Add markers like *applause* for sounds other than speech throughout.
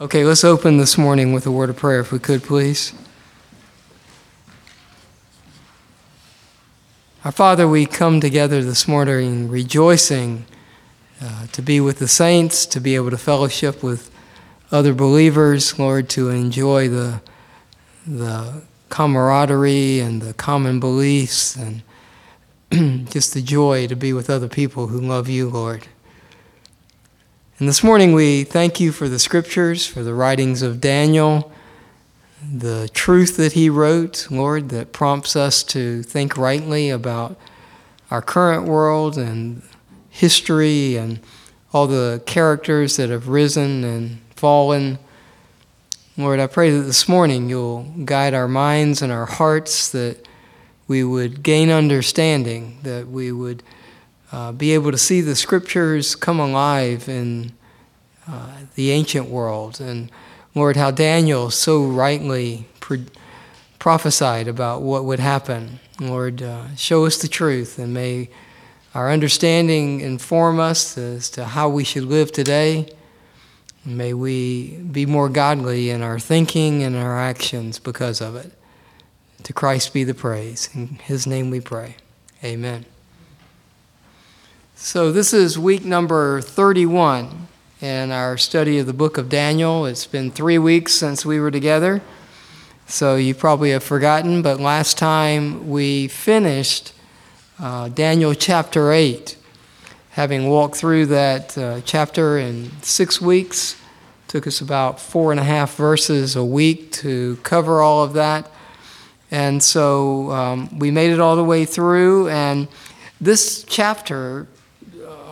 Okay, let's open this morning with a word of prayer, if we could, please. Our Father, we come together this morning rejoicing uh, to be with the saints, to be able to fellowship with other believers, Lord, to enjoy the, the camaraderie and the common beliefs and *clears throat* just the joy to be with other people who love you, Lord. And this morning we thank you for the scriptures, for the writings of Daniel, the truth that he wrote, Lord, that prompts us to think rightly about our current world and history and all the characters that have risen and fallen. Lord, I pray that this morning you'll guide our minds and our hearts, that we would gain understanding, that we would uh, be able to see the scriptures come alive in uh, the ancient world. And Lord, how Daniel so rightly prophesied about what would happen. Lord, uh, show us the truth and may our understanding inform us as to how we should live today. May we be more godly in our thinking and our actions because of it. To Christ be the praise. In his name we pray. Amen. So, this is week number 31 in our study of the book of Daniel. It's been three weeks since we were together, so you probably have forgotten, but last time we finished uh, Daniel chapter 8. Having walked through that uh, chapter in six weeks, took us about four and a half verses a week to cover all of that. And so um, we made it all the way through, and this chapter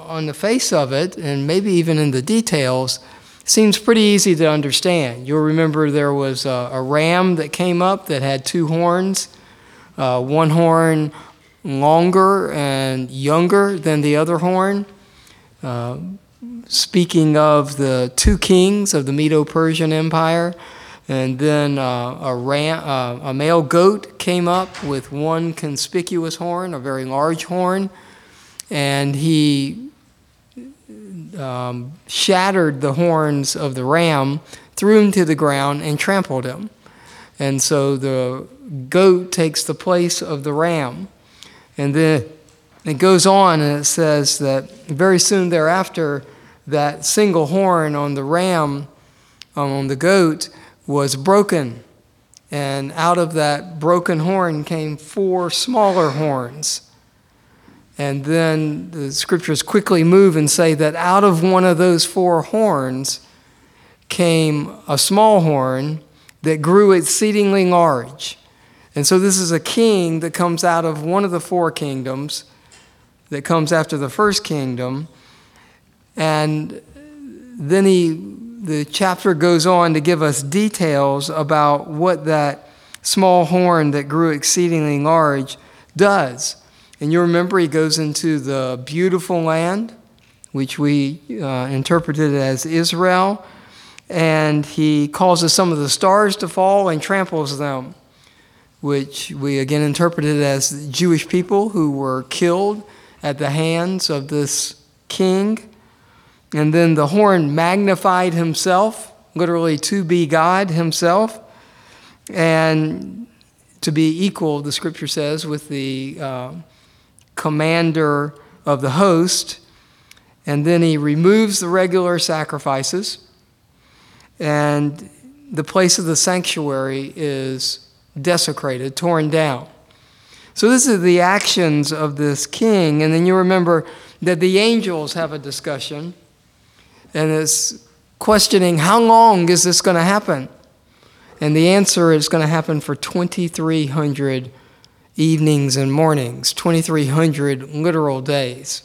on the face of it, and maybe even in the details, seems pretty easy to understand. You'll remember there was a, a ram that came up that had two horns, uh, one horn longer and younger than the other horn. Uh, speaking of the two kings of the Medo Persian Empire, and then uh, a, ram, uh, a male goat came up with one conspicuous horn, a very large horn, and he um, shattered the horns of the ram, threw him to the ground, and trampled him. And so the goat takes the place of the ram. And then it goes on and it says that very soon thereafter, that single horn on the ram, um, on the goat, was broken. And out of that broken horn came four smaller horns. And then the scriptures quickly move and say that out of one of those four horns came a small horn that grew exceedingly large. And so this is a king that comes out of one of the four kingdoms that comes after the first kingdom. And then he, the chapter goes on to give us details about what that small horn that grew exceedingly large does. And you remember he goes into the beautiful land, which we uh, interpreted as Israel, and he causes some of the stars to fall and tramples them, which we again interpreted as Jewish people who were killed at the hands of this king. And then the horn magnified himself, literally to be God himself, and to be equal, the scripture says, with the. Uh, commander of the host, and then he removes the regular sacrifices, and the place of the sanctuary is desecrated, torn down. So, this is the actions of this king, and then you remember that the angels have a discussion, and it's questioning how long is this going to happen? And the answer is going to happen for 2,300 evenings and mornings, 2,300 literal days,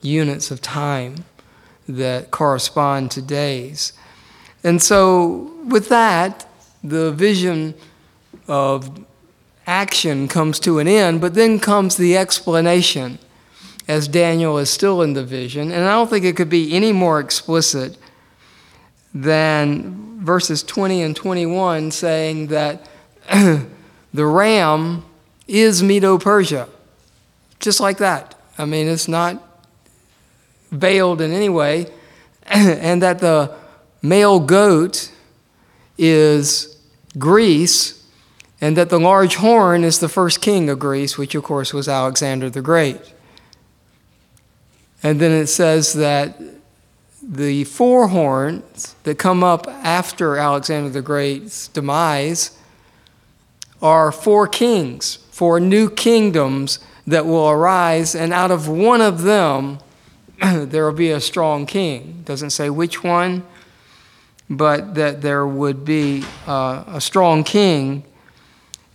units of time that correspond to days. And so, with that, the vision of action comes to an end, but then comes the explanation as Daniel is still in the vision. And I don't think it could be any more explicit than verses 20 and 21 saying that *clears throat* the ram is Medo Persia. Just like that. I mean, it's not veiled in any way. *clears throat* and that the male goat is Greece, and that the large horn is the first king of Greece, which of course was Alexander the Great. And then it says that the four horns that come up after Alexander the Great's demise are four kings, four new kingdoms that will arise, and out of one of them, *clears throat* there will be a strong king. Doesn't say which one, but that there would be uh, a strong king,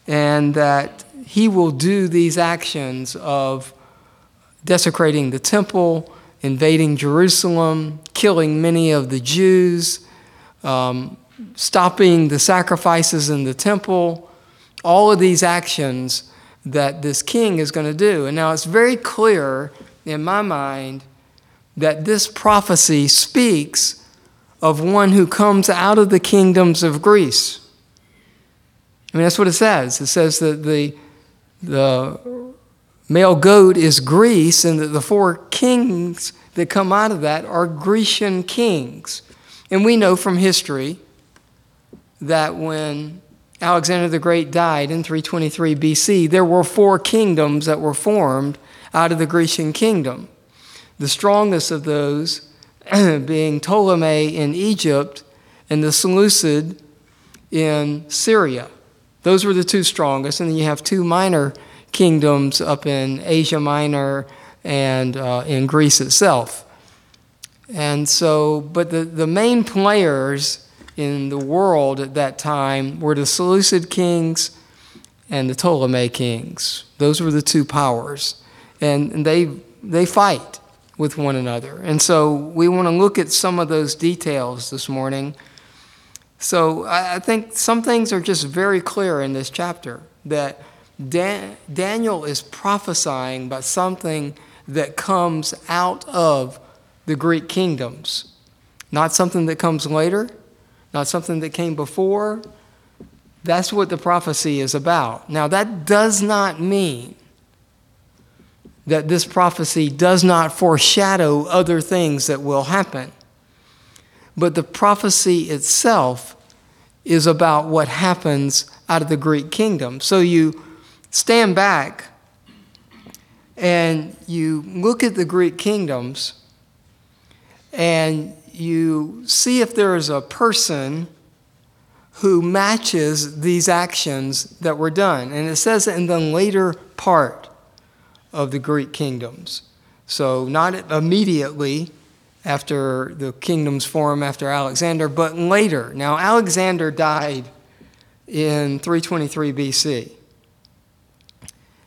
and that he will do these actions of desecrating the temple, invading Jerusalem, killing many of the Jews, um, stopping the sacrifices in the temple, all of these actions that this king is going to do. And now it's very clear in my mind that this prophecy speaks of one who comes out of the kingdoms of Greece. I mean, that's what it says. It says that the, the male goat is Greece, and that the four kings that come out of that are Grecian kings. And we know from history that when Alexander the Great died in 323 BC, there were four kingdoms that were formed out of the Grecian kingdom. The strongest of those *clears throat* being Ptolemy in Egypt and the Seleucid in Syria. Those were the two strongest. And then you have two minor kingdoms up in Asia Minor and uh, in Greece itself. And so, but the, the main players in the world at that time were the Seleucid kings and the Ptolemy kings. Those were the two powers. And they, they fight with one another. And so we want to look at some of those details this morning. So I think some things are just very clear in this chapter that Dan- Daniel is prophesying about something that comes out of the Greek kingdoms, not something that comes later, not something that came before. That's what the prophecy is about. Now, that does not mean that this prophecy does not foreshadow other things that will happen. But the prophecy itself is about what happens out of the Greek kingdom. So you stand back and you look at the Greek kingdoms and you see if there is a person who matches these actions that were done. And it says in the later part of the Greek kingdoms. So, not immediately after the kingdoms form after Alexander, but later. Now, Alexander died in 323 BC.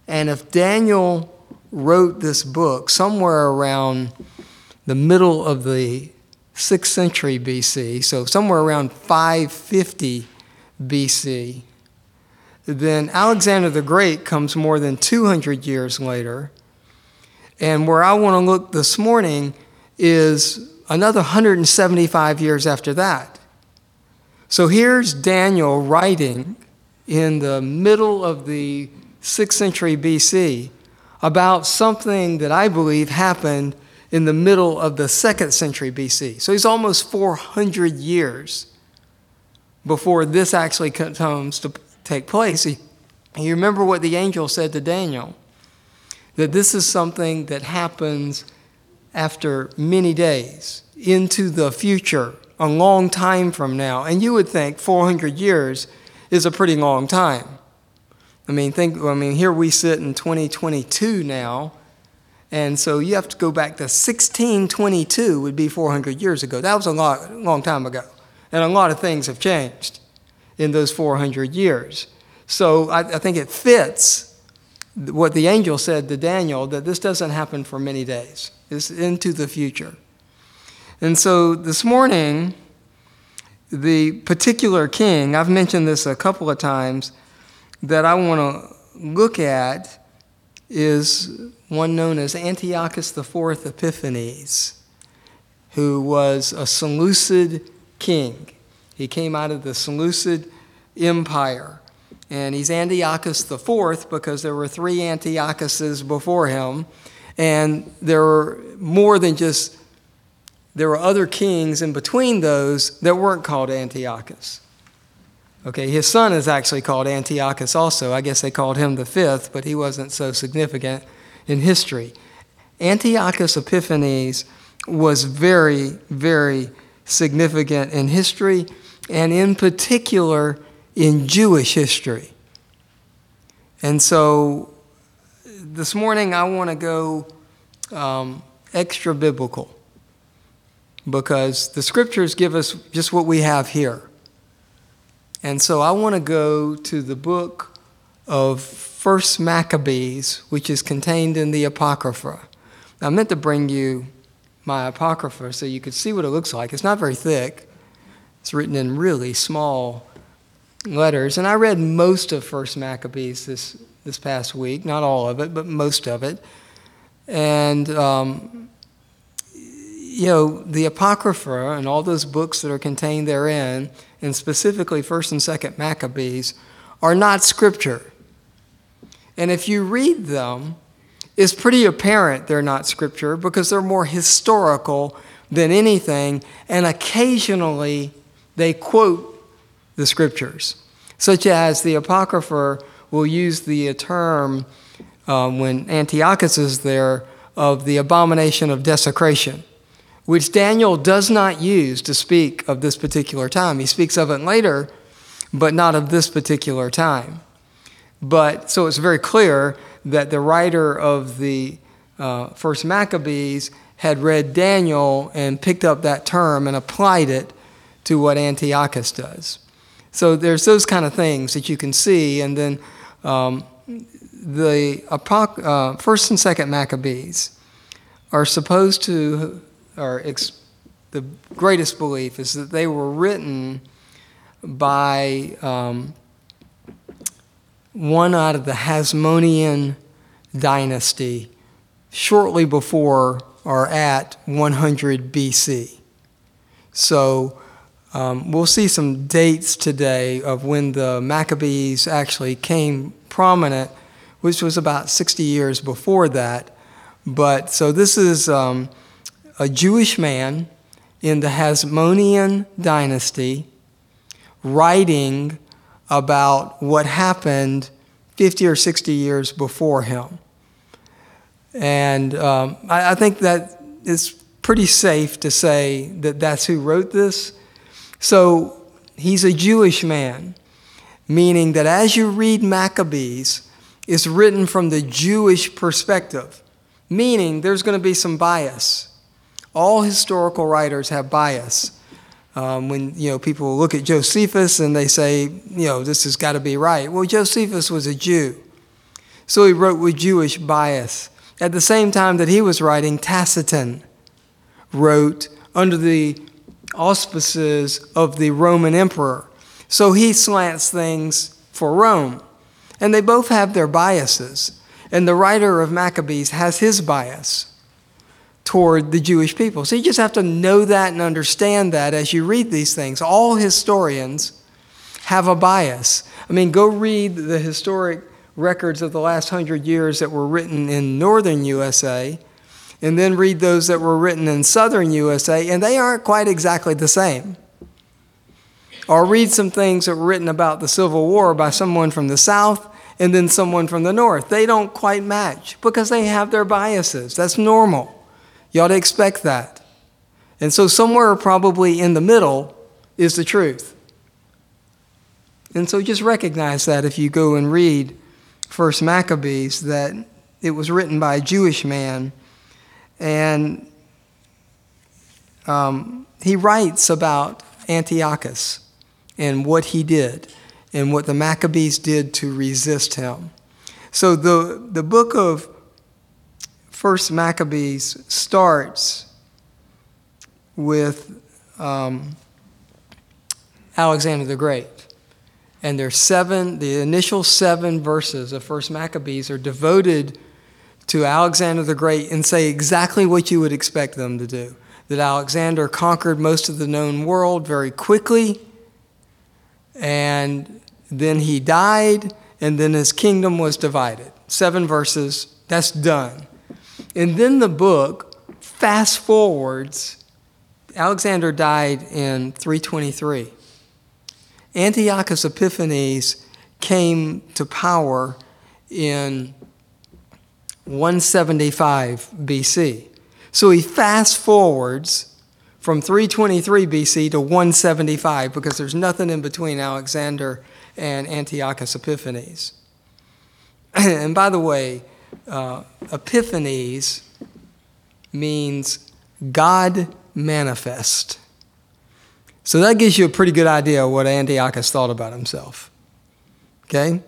And if Daniel wrote this book somewhere around the middle of the 6th century BC, so somewhere around 550 BC. Then Alexander the Great comes more than 200 years later. And where I want to look this morning is another 175 years after that. So here's Daniel writing in the middle of the 6th century BC about something that I believe happened in the middle of the second century BC. So he's almost 400 years before this actually comes to take place. You remember what the angel said to Daniel that this is something that happens after many days into the future, a long time from now. And you would think 400 years is a pretty long time. I mean, think, I mean, here we sit in 2022 now, and so you have to go back to 1622 would be 400 years ago. That was a lot, long time ago. And a lot of things have changed in those 400 years. So I, I think it fits what the angel said to Daniel that this doesn't happen for many days. It's into the future. And so this morning, the particular king, I've mentioned this a couple of times, that I want to look at is one known as Antiochus IV Epiphanes, who was a Seleucid king. He came out of the Seleucid Empire. And he's Antiochus IV because there were three Antiochuses before him. And there were more than just there were other kings in between those that weren't called Antiochus. Okay, his son is actually called Antiochus also. I guess they called him the fifth, but he wasn't so significant in history. Antiochus Epiphanes was very, very significant in history, and in particular in Jewish history. And so this morning I want to go um, extra biblical because the scriptures give us just what we have here. And so I want to go to the book of First Maccabees, which is contained in the Apocrypha. I meant to bring you my Apocrypha so you could see what it looks like. It's not very thick. It's written in really small letters, and I read most of First Maccabees this this past week, not all of it, but most of it, and um, you know the Apocrypha and all those books that are contained therein, and specifically First and Second Maccabees, are not scripture. And if you read them, it's pretty apparent they're not scripture because they're more historical than anything, and occasionally they quote the scriptures, such as the Apocrypha will use the term um, when Antiochus is there of the abomination of desecration, which Daniel does not use to speak of this particular time. He speaks of it later, but not of this particular time. But so it's very clear that the writer of the uh, first Maccabees had read Daniel and picked up that term and applied it to what Antiochus does. So there's those kind of things that you can see, and then um, the uh, first and second Maccabees are supposed to, or ex- the greatest belief is that they were written by um, one out of the Hasmonean dynasty shortly before or at 100 BC. So um, we'll see some dates today of when the Maccabees actually came prominent, which was about 60 years before that. But so this is um, a Jewish man in the Hasmonean dynasty writing about what happened 50 or 60 years before him. And um, I, I think that it's pretty safe to say that that's who wrote this so he's a Jewish man, meaning that as you read Maccabees, it's written from the Jewish perspective, meaning there's going to be some bias. All historical writers have bias. Um, when you know people look at Josephus and they say, you know, this has got to be right. Well, Josephus was a Jew, so he wrote with Jewish bias. At the same time that he was writing, Tacitus wrote under the auspices of the Roman emperor. So he slants things for Rome. And they both have their biases. And the writer of Maccabees has his bias toward the Jewish people. So you just have to know that and understand that as you read these things. All historians have a bias. I mean, go read the historic records of the last hundred years that were written in northern USA and then read those that were written in southern USA, and they aren't quite exactly the same. Or read some things that were written about the Civil War by someone from the South and then someone from the North. They don't quite match because they have their biases. That's normal. You ought to expect that. And so, somewhere probably in the middle is the truth. And so, just recognize that if you go and read First Maccabees, that it was written by a Jewish man and um, he writes about Antiochus and what he did and what the Maccabees did to resist him. So the, the book of First Maccabees starts with um, Alexander the Great. And there's seven, the initial seven verses of First Maccabees are devoted to Alexander the Great and say exactly what you would expect them to do. That Alexander conquered most of the known world very quickly, and then he died, and then his kingdom was divided. Seven verses, that's done. And then the book fast forwards Alexander died in 323. Antiochus Epiphanes came to power in 175 BC. So he fast forwards from 323 BC to 175 because there's nothing in between Alexander and Antiochus Epiphanes. *clears throat* and by the way, uh, Epiphanes means God manifest. So that gives you a pretty good idea of what Antiochus thought about himself. Okay?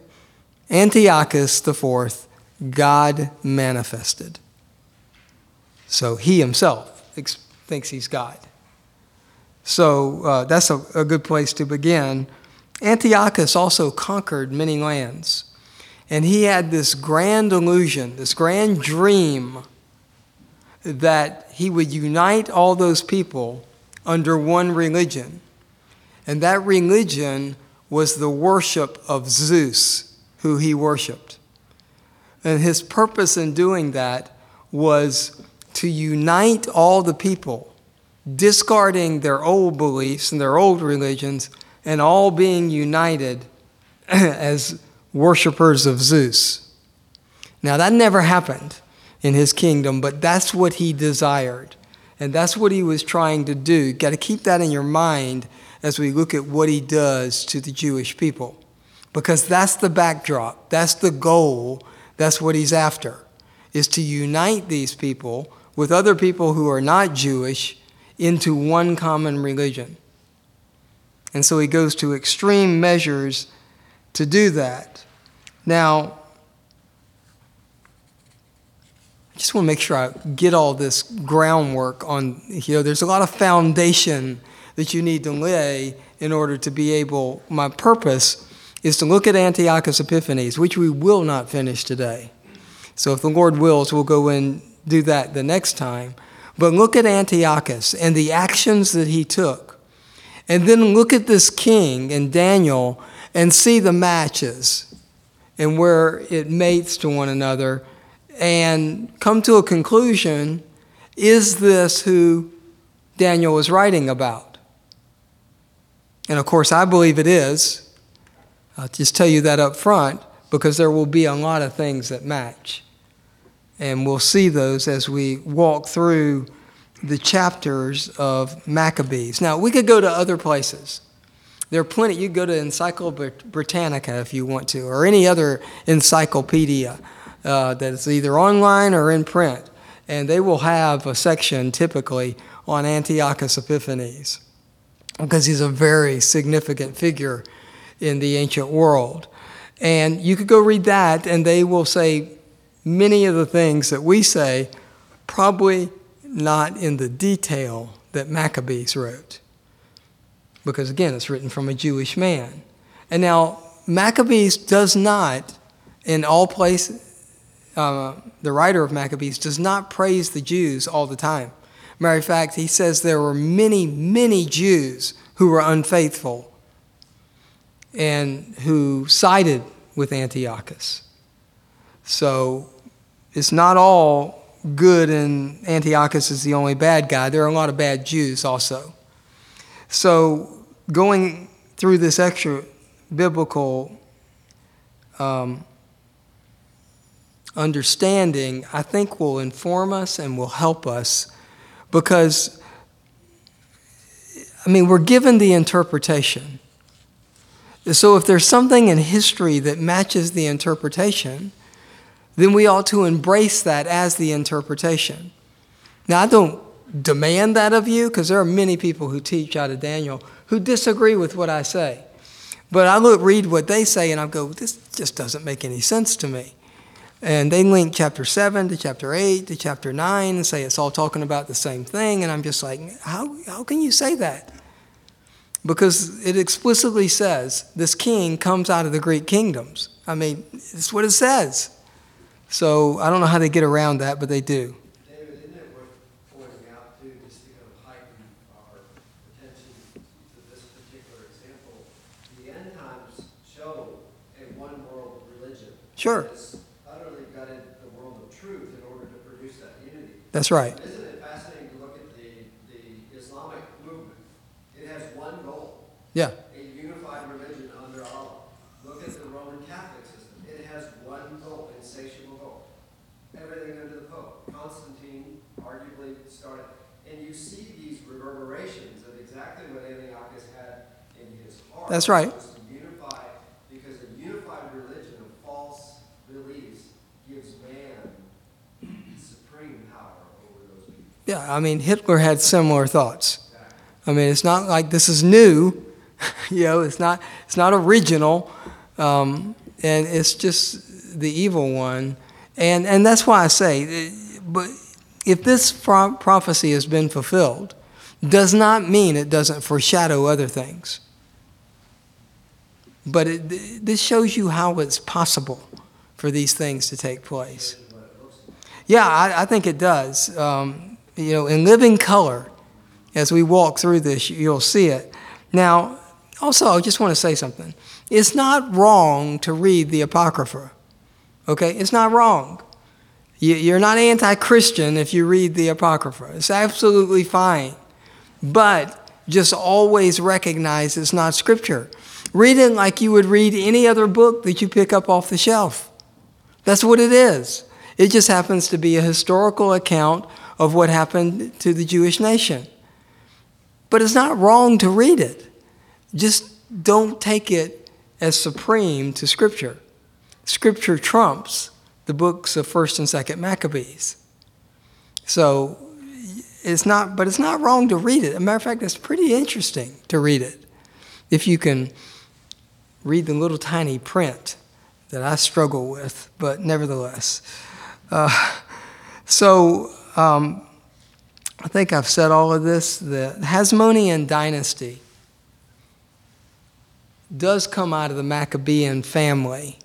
Antiochus IV, God manifested. So he himself ex- thinks he's God. So uh, that's a, a good place to begin. Antiochus also conquered many lands. And he had this grand illusion, this grand dream that he would unite all those people under one religion. And that religion was the worship of Zeus, who he worshiped. And his purpose in doing that was to unite all the people, discarding their old beliefs and their old religions, and all being united *clears throat* as worshipers of Zeus. Now, that never happened in his kingdom, but that's what he desired. And that's what he was trying to do. You've got to keep that in your mind as we look at what he does to the Jewish people. Because that's the backdrop, that's the goal, that's what he's after, is to unite these people with other people who are not Jewish into one common religion. And so he goes to extreme measures to do that. Now, I just want to make sure I get all this groundwork on, you know, there's a lot of foundation that you need to lay in order to be able, my purpose is to look at Antiochus Epiphanes, which we will not finish today. So if the Lord wills, we'll go and do that the next time. But look at Antiochus and the actions that he took. And then look at this king and Daniel and see the matches and where it mates to one another and come to a conclusion is this who Daniel was writing about? And of course, I believe it is. I'll just tell you that up front because there will be a lot of things that match. And we'll see those as we walk through the chapters of Maccabees. Now, we could go to other places. There are plenty. You go to Encyclopedia Britannica if you want to, or any other encyclopedia uh, that is either online or in print. And they will have a section typically on Antiochus Epiphanes because he's a very significant figure in the ancient world. And you could go read that, and they will say many of the things that we say, probably not in the detail that Maccabees wrote. Because again, it's written from a Jewish man. And now, Maccabees does not, in all places, uh, the writer of Maccabees does not praise the Jews all the time. Matter of fact, he says there were many, many Jews who were unfaithful and who sided with Antiochus. So it's not all good and Antiochus is the only bad guy. There are a lot of bad Jews also. So going through this extra biblical um, understanding, I think will inform us and will help us because, I mean, we're given the interpretation. So if there's something in history that matches the interpretation, then we ought to embrace that as the interpretation. Now, I don't demand that of you because there are many people who teach out of Daniel who disagree with what I say. But I look, read what they say, and I go, this just doesn't make any sense to me. And they link chapter 7 to chapter 8 to chapter 9 and say it's all talking about the same thing. And I'm just like, how, how can you say that? Because it explicitly says this king comes out of the Greek kingdoms. I mean, it's what it says. So I don't know how they get around that, but they do. Sure. It's utterly gutted the world of truth in order to produce that unity. That's right. Isn't it fascinating to look at the, the Islamic movement? It has one goal. Yeah. A unified religion under Allah. Look at the Roman Catholic system. It has one goal, insatiable goal. Everything under the Pope. Constantine arguably started. And you see these reverberations of exactly what Antiochus had in his heart. That's right. Yeah, I mean, Hitler had similar thoughts. I mean, it's not like this is new, *laughs* you know, it's not, it's not original, um, and it's just the evil one. And, and that's why I say, eh, but if this pro- prophecy has been fulfilled, does not mean it doesn't foreshadow other things. But it, this shows you how it's possible for these things to take place. Yeah, I, I think it does. Um, you know, in living color, as we walk through this, you'll see it. Now, also, I just want to say something. It's not wrong to read the Apocrypha. Okay? It's not wrong. You're not anti Christian if you read the Apocrypha. It's absolutely fine. But just always recognize it's not Scripture. Read it like you would read any other book that you pick up off the shelf. That's what it is. It just happens to be a historical account of what happened to the Jewish nation. But it's not wrong to read it. Just don't take it as supreme to Scripture. Scripture trumps the books of 1st and 2nd Maccabees. So it's not, but it's not wrong to read it. As a matter of fact, it's pretty interesting to read it if you can read the little tiny print that I struggle with, but nevertheless. Uh, so um, I think I've said all of this. The Hasmonean dynasty does come out of the Maccabean family.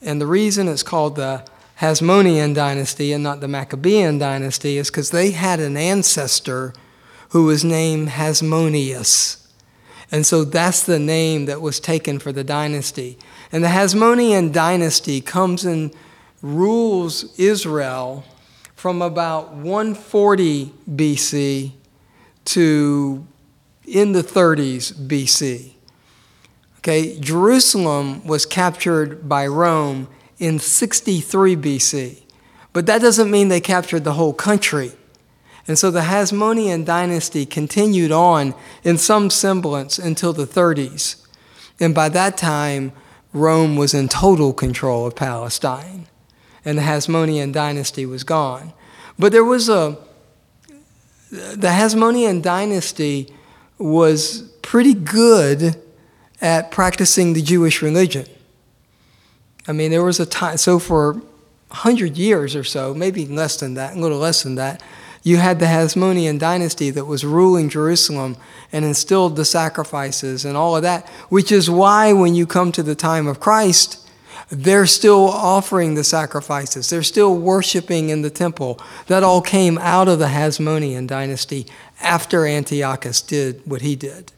And the reason it's called the Hasmonean dynasty and not the Maccabean dynasty is because they had an ancestor who was named Hasmoneus. And so that's the name that was taken for the dynasty. And the Hasmonean dynasty comes and rules Israel from about 140 BC to in the 30s BC. Okay, Jerusalem was captured by Rome in 63 BC. But that doesn't mean they captured the whole country. And so the Hasmonean dynasty continued on in some semblance until the 30s. And by that time, Rome was in total control of Palestine and the Hasmonean dynasty was gone. But there was a, the Hasmonean dynasty was pretty good at practicing the Jewish religion. I mean, there was a time, so for 100 years or so, maybe less than that, a little less than that, you had the Hasmonean dynasty that was ruling Jerusalem and instilled the sacrifices and all of that, which is why when you come to the time of Christ, they're still offering the sacrifices. They're still worshiping in the temple. That all came out of the Hasmonean dynasty after Antiochus did what he did.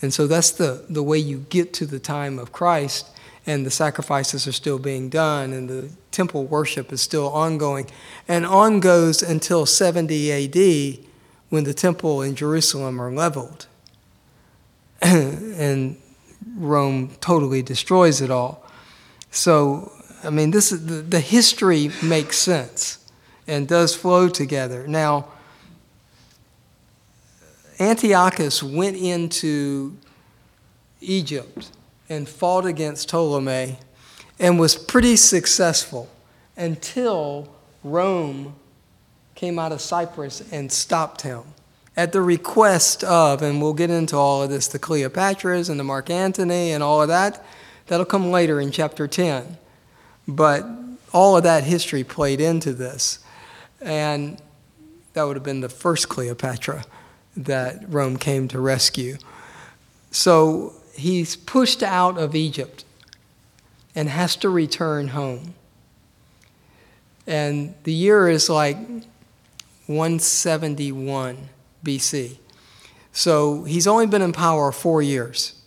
And so that's the, the way you get to the time of Christ, and the sacrifices are still being done, and the temple worship is still ongoing. And on goes until 70 AD when the temple in Jerusalem are leveled. *clears throat* and Rome totally destroys it all. So, I mean, this is, the, the history makes sense and does flow together. Now, Antiochus went into Egypt and fought against Ptolemy and was pretty successful until Rome came out of Cyprus and stopped him at the request of, and we'll get into all of this, the Cleopatras and the Mark Antony and all of that. That'll come later in chapter 10. But all of that history played into this. And that would have been the first Cleopatra that Rome came to rescue. So he's pushed out of Egypt and has to return home. And the year is like 171 BC. So he's only been in power four years.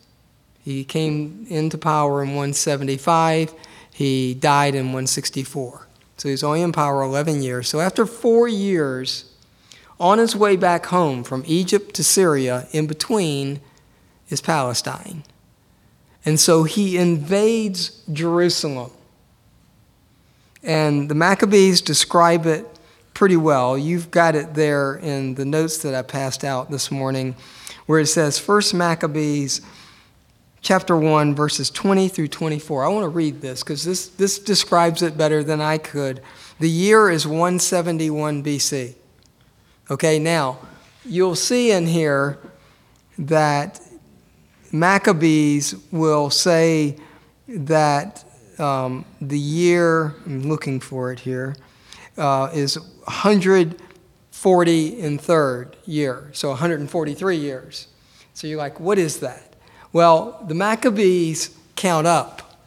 He came into power in 175, he died in 164. So he's only in power 11 years. So after four years, on his way back home from Egypt to Syria, in between is Palestine. And so he invades Jerusalem. And the Maccabees describe it pretty well. You've got it there in the notes that I passed out this morning, where it says, First Maccabees chapter 1, verses 20 through 24. I want to read this because this, this describes it better than I could. The year is 171 BC. Okay, now, you'll see in here that Maccabees will say that um, the year, I'm looking for it here, uh, is 140 and third year, so 143 years. So you're like, what is that? Well, the Maccabees count up.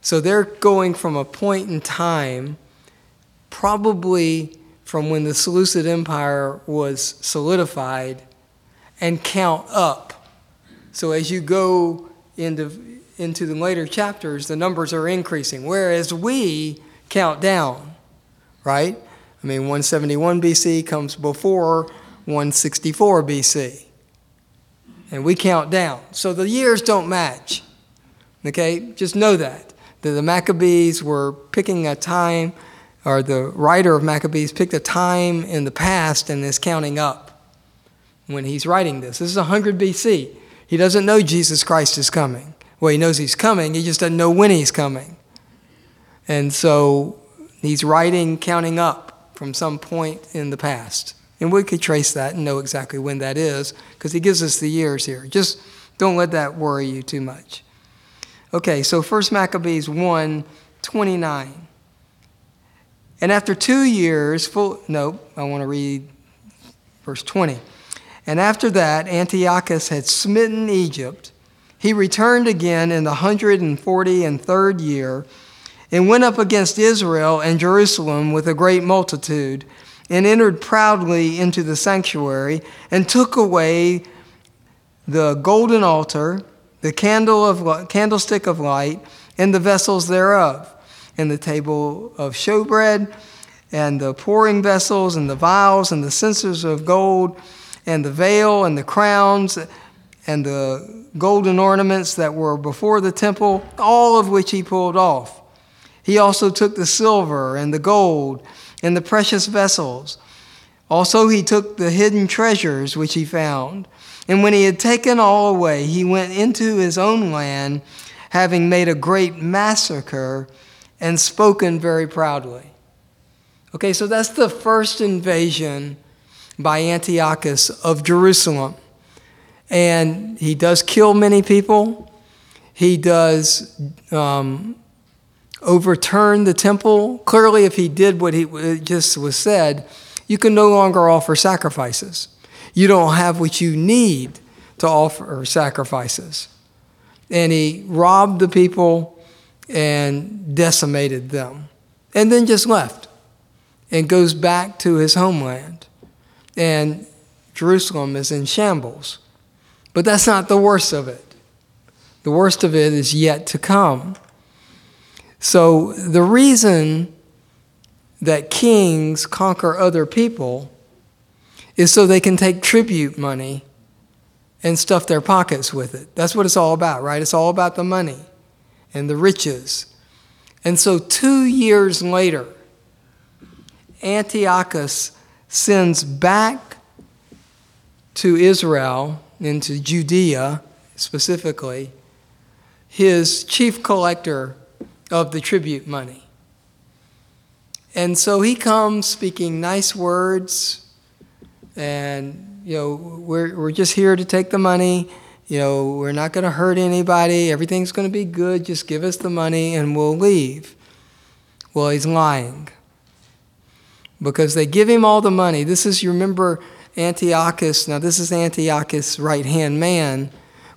So they're going from a point in time, probably from when the Seleucid Empire was solidified, and count up. So as you go into, into the later chapters, the numbers are increasing, whereas we count down, right? I mean, 171 BC comes before 164 BC and we count down. So the years don't match. Okay? Just know that. That the Maccabees were picking a time, or the writer of Maccabees picked a time in the past and is counting up when he's writing this. This is 100 BC. He doesn't know Jesus Christ is coming. Well, he knows he's coming, he just doesn't know when he's coming. And so he's writing, counting up from some point in the past. And we could trace that and know exactly when that is because he gives us the years here. Just don't let that worry you too much. Okay, so First Maccabees 1 29. And after two years, full, no, I want to read verse 20. And after that, Antiochus had smitten Egypt. He returned again in the hundred and forty and third year, and went up against Israel and Jerusalem with a great multitude and entered proudly into the sanctuary and took away the golden altar, the candle of, candlestick of light, and the vessels thereof, and the table of showbread, and the pouring vessels, and the vials, and the censers of gold, and the veil, and the crowns, and the golden ornaments that were before the temple, all of which he pulled off. He also took the silver and the gold and the precious vessels. Also, he took the hidden treasures which he found. And when he had taken all away, he went into his own land, having made a great massacre and spoken very proudly. Okay, so that's the first invasion by Antiochus of Jerusalem. And he does kill many people. He does um, overturn the temple. Clearly, if he did what he just was said, you can no longer offer sacrifices. You don't have what you need to offer sacrifices. And he robbed the people and decimated them, and then just left and goes back to his homeland. And Jerusalem is in shambles. But that's not the worst of it. The worst of it is yet to come. So the reason that kings conquer other people is so they can take tribute money and stuff their pockets with it. That's what it's all about, right? It's all about the money and the riches. And so, two years later, Antiochus sends back to Israel, into Judea specifically, his chief collector of the tribute money. And so he comes speaking nice words, and, you know, we're, we're just here to take the money. You know, we're not going to hurt anybody. Everything's going to be good. Just give us the money and we'll leave. Well, he's lying. Because they give him all the money. This is, you remember Antiochus. Now, this is Antiochus' right hand man.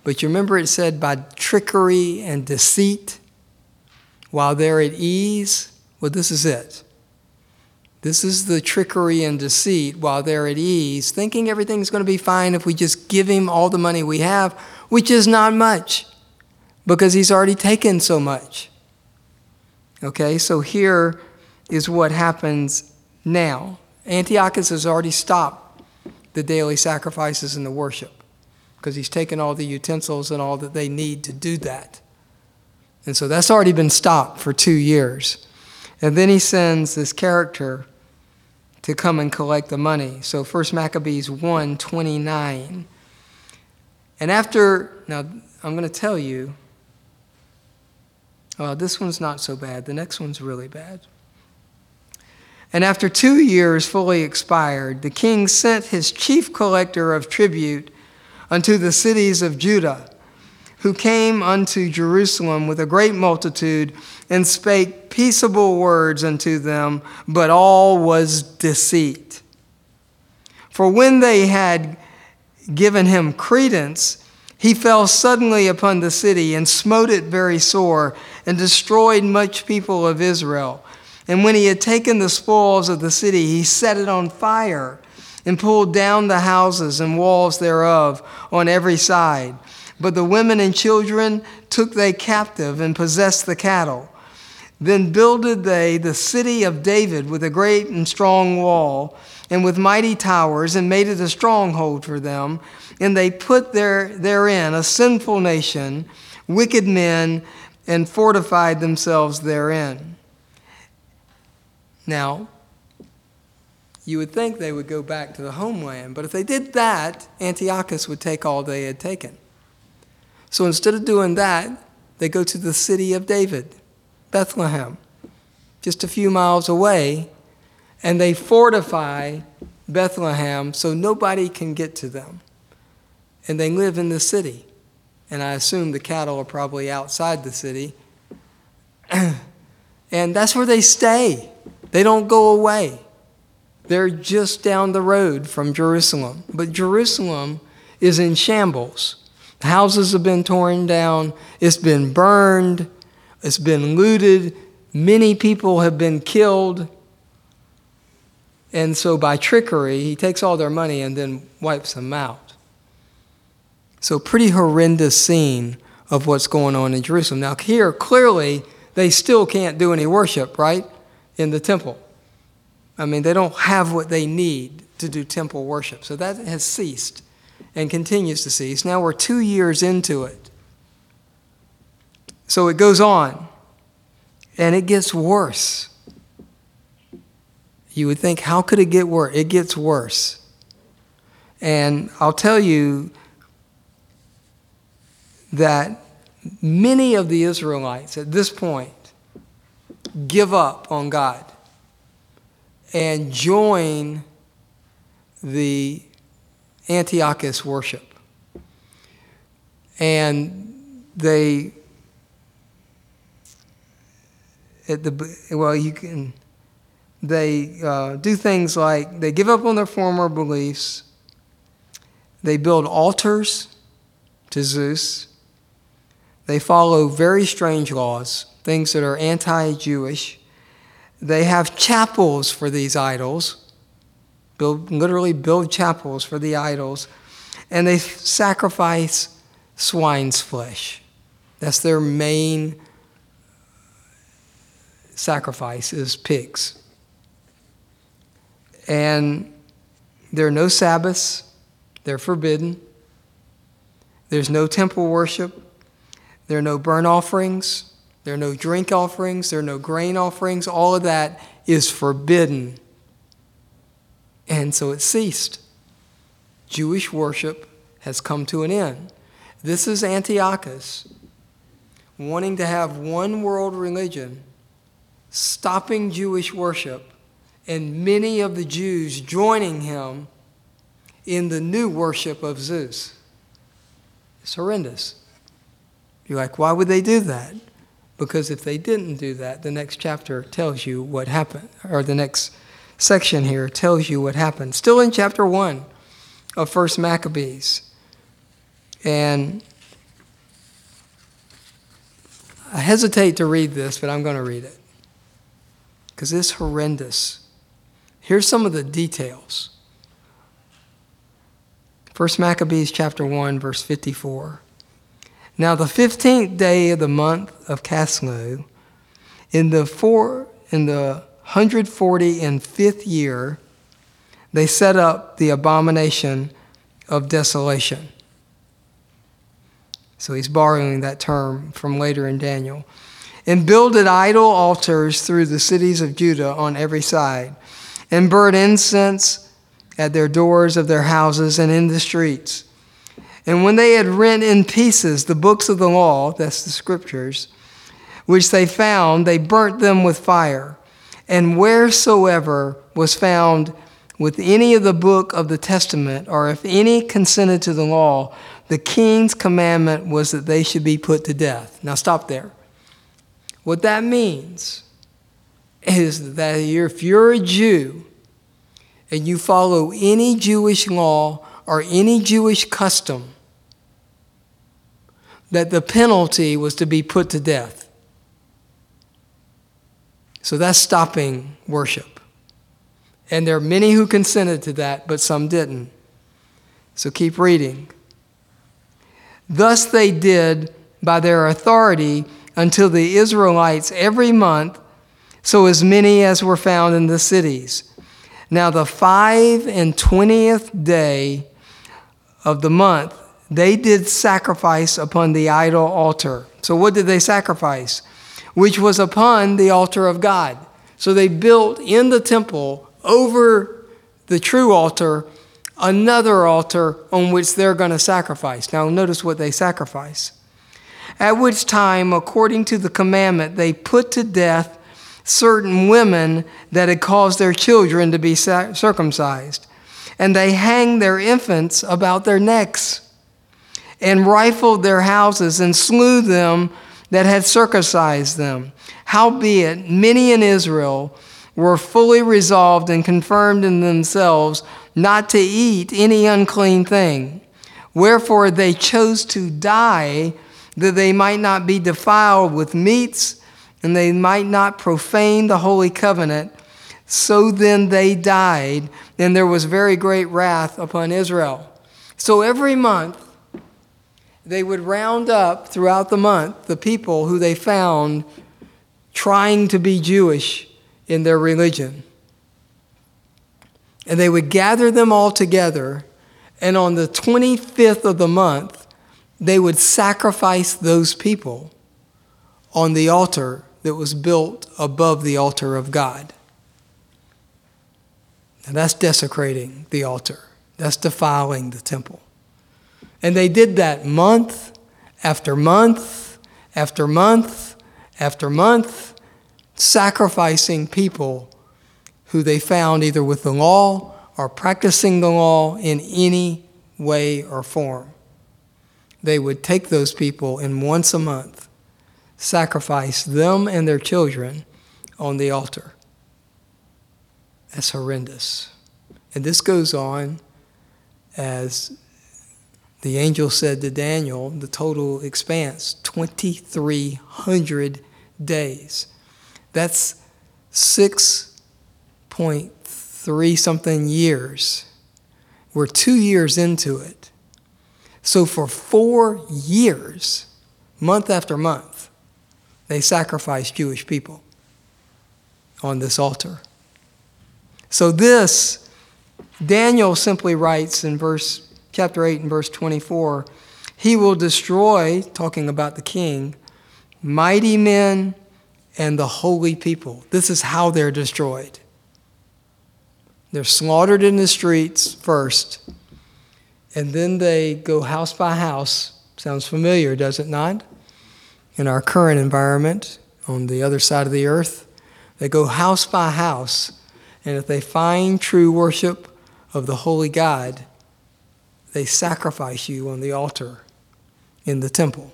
But you remember it said by trickery and deceit while they're at ease, well, this is it. This is the trickery and deceit while they're at ease, thinking everything's going to be fine if we just give him all the money we have, which is not much because he's already taken so much. Okay, so here is what happens now. Antiochus has already stopped the daily sacrifices and the worship because he's taken all the utensils and all that they need to do that. And so that's already been stopped for two years. And then he sends this character to come and collect the money. So 1 Maccabees 1 29. And after, now I'm going to tell you, well, this one's not so bad. The next one's really bad. And after two years fully expired, the king sent his chief collector of tribute unto the cities of Judah, who came unto Jerusalem with a great multitude and spake peaceable words unto them, but all was deceit. For when they had given him credence, he fell suddenly upon the city and smote it very sore and destroyed much people of Israel. And when he had taken the spoils of the city, he set it on fire and pulled down the houses and walls thereof on every side. But the women and children took they captive and possessed the cattle. Then builded they the city of David with a great and strong wall, and with mighty towers, and made it a stronghold for them. And they put there, therein a sinful nation, wicked men, and fortified themselves therein. Now, you would think they would go back to the homeland, but if they did that, Antiochus would take all they had taken. So instead of doing that, they go to the city of David, Bethlehem, just a few miles away, and they fortify Bethlehem so nobody can get to them. And they live in the city. And I assume the cattle are probably outside the city. *clears throat* and that's where they stay. They don't go away. They're just down the road from Jerusalem. But Jerusalem is in shambles. Houses have been torn down, it's been burned, it's been looted, many people have been killed. And so, by trickery, he takes all their money and then wipes them out. So, pretty horrendous scene of what's going on in Jerusalem. Now, here, clearly, they still can't do any worship, right, in the temple. I mean, they don't have what they need to do temple worship. So that has ceased and continues to cease. Now we're two years into it. So it goes on, and it gets worse. You would think, how could it get worse? It gets worse. And I'll tell you that many of the Israelites at this point give up on God and join the Antiochus worship. And they, at the, well, you can, they uh, do things like they give up on their former beliefs, they build altars to Zeus, they follow very strange laws, things that are anti Jewish they have chapels for these idols, build, literally build chapels for the idols, and they sacrifice swine's flesh. That's their main sacrifice is pigs. And there are no Sabbaths, they're forbidden. There's no temple worship. There are no burnt offerings. There are no drink offerings, there are no grain offerings. All of that is forbidden. And so it ceased. Jewish worship has come to an end. This is Antiochus wanting to have one world religion, stopping Jewish worship, and many of the Jews joining him in the new worship of Zeus. It's horrendous. You're like, why would they do that? Because if they didn't do that, the next chapter tells you what happened, or the next section here tells you what happened. Still in chapter 1 of First Maccabees. And I hesitate to read this, but I'm going to read it because it's horrendous. Here's some of the details. First Maccabees chapter 1 verse 54. Now, the 15th day of the month of Casleu, in the, four, in the 140 and fifth year, they set up the abomination of desolation. So he's borrowing that term from later in Daniel. And builded idol altars through the cities of Judah on every side. and burnt incense at their doors of their houses and in the streets. And when they had rent in pieces the books of the law, that's the scriptures, which they found, they burnt them with fire. And wheresoever was found with any of the book of the testament, or if any consented to the law, the king's commandment was that they should be put to death. Now, stop there. What that means is that if you're a Jew and you follow any Jewish law or any Jewish custom, that the penalty was to be put to death. So that's stopping worship. And there are many who consented to that, but some didn't. So keep reading. Thus they did by their authority until the Israelites every month, so as many as were found in the cities. Now, the five and twentieth day of the month, they did sacrifice upon the idol altar. So, what did they sacrifice? Which was upon the altar of God. So, they built in the temple over the true altar another altar on which they're going to sacrifice. Now, notice what they sacrifice. At which time, according to the commandment, they put to death certain women that had caused their children to be circumcised. And they hanged their infants about their necks and rifled their houses and slew them that had circumcised them. Howbeit, many in Israel were fully resolved and confirmed in themselves not to eat any unclean thing. Wherefore they chose to die that they might not be defiled with meats and they might not profane the holy covenant. So then they died, and there was very great wrath upon Israel. So every month, they would round up throughout the month the people who they found trying to be Jewish in their religion. And they would gather them all together, and on the 25th of the month, they would sacrifice those people on the altar that was built above the altar of God. Now that's desecrating the altar, that's defiling the temple. And they did that month after month after month after month, sacrificing people who they found either with the law or practicing the law in any way or form. They would take those people and once a month sacrifice them and their children on the altar. That's horrendous. And this goes on as the angel said to Daniel, the total expanse 2,300 days. That's 6.3 something years. We're two years into it. So for four years, month after month, they sacrificed Jewish people on this altar. So this, Daniel simply writes in verse chapter 8 and verse 24, he will destroy, talking about the king, mighty men and the holy people. This is how they're destroyed. They're slaughtered in the streets first, and then they go house by house. Sounds familiar, does it not? In our current environment on the other side of the earth, they go house by house, and if they find true worship of the holy God, they sacrifice you on the altar in the temple.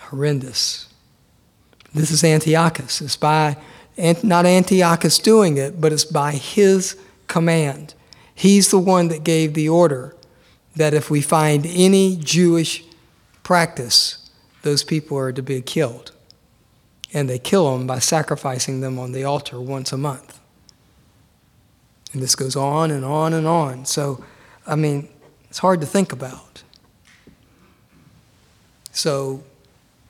Horrendous. This is Antiochus. It's by not Antiochus doing it, but it's by his command. He's the one that gave the order that if we find any Jewish practice, those people are to be killed. And they kill them by sacrificing them on the altar once a month. And this goes on and on and on. So, I mean, it's hard to think about. So,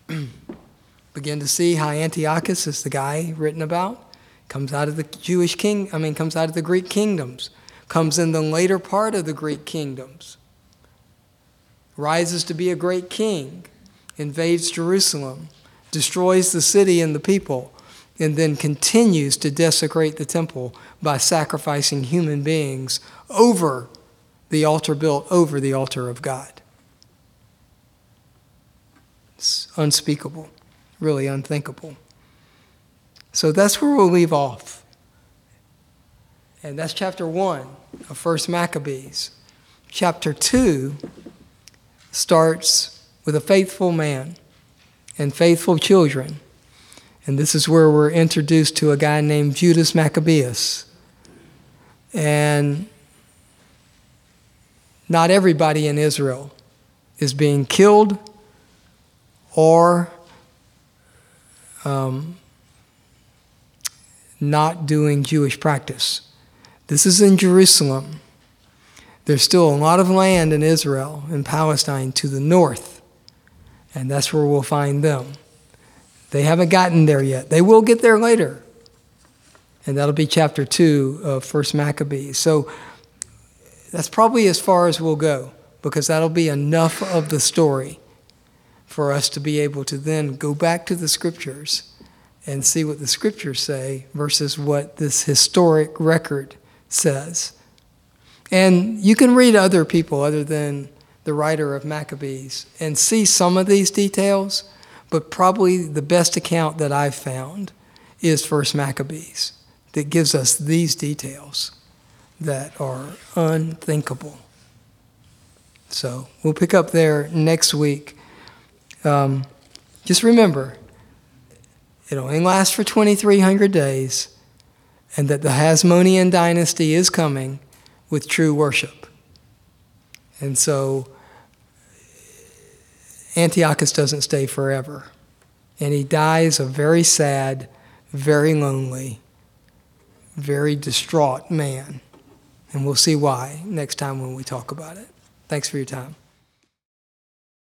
*clears throat* begin to see how Antiochus is the guy written about. Comes out of the Jewish king, I mean, comes out of the Greek kingdoms, comes in the later part of the Greek kingdoms, rises to be a great king, invades Jerusalem, destroys the city and the people, and then continues to desecrate the temple by sacrificing human beings over the altar built over the altar of God. It's unspeakable, really unthinkable. So that's where we'll leave off. And that's chapter 1 of First Maccabees. Chapter 2 starts with a faithful man and faithful children. And this is where we're introduced to a guy named Judas Maccabeus. And not everybody in Israel is being killed or um, not doing Jewish practice. This is in Jerusalem. There's still a lot of land in Israel and Palestine to the north, and that's where we'll find them. They haven't gotten there yet. They will get there later. And that'll be chapter 2 of First Maccabees. So that's probably as far as we'll go because that'll be enough of the story for us to be able to then go back to the scriptures and see what the scriptures say versus what this historic record says. And you can read other people other than the writer of Maccabees and see some of these details, but probably the best account that I've found is First Maccabees that gives us these details that are unthinkable. So we'll pick up there next week. Um, just remember, it only lasts for 2,300 days, and that the Hasmonean dynasty is coming with true worship. And so Antiochus doesn't stay forever. And he dies a very sad, very lonely, very distraught man. And we'll see why next time when we talk about it. Thanks for your time.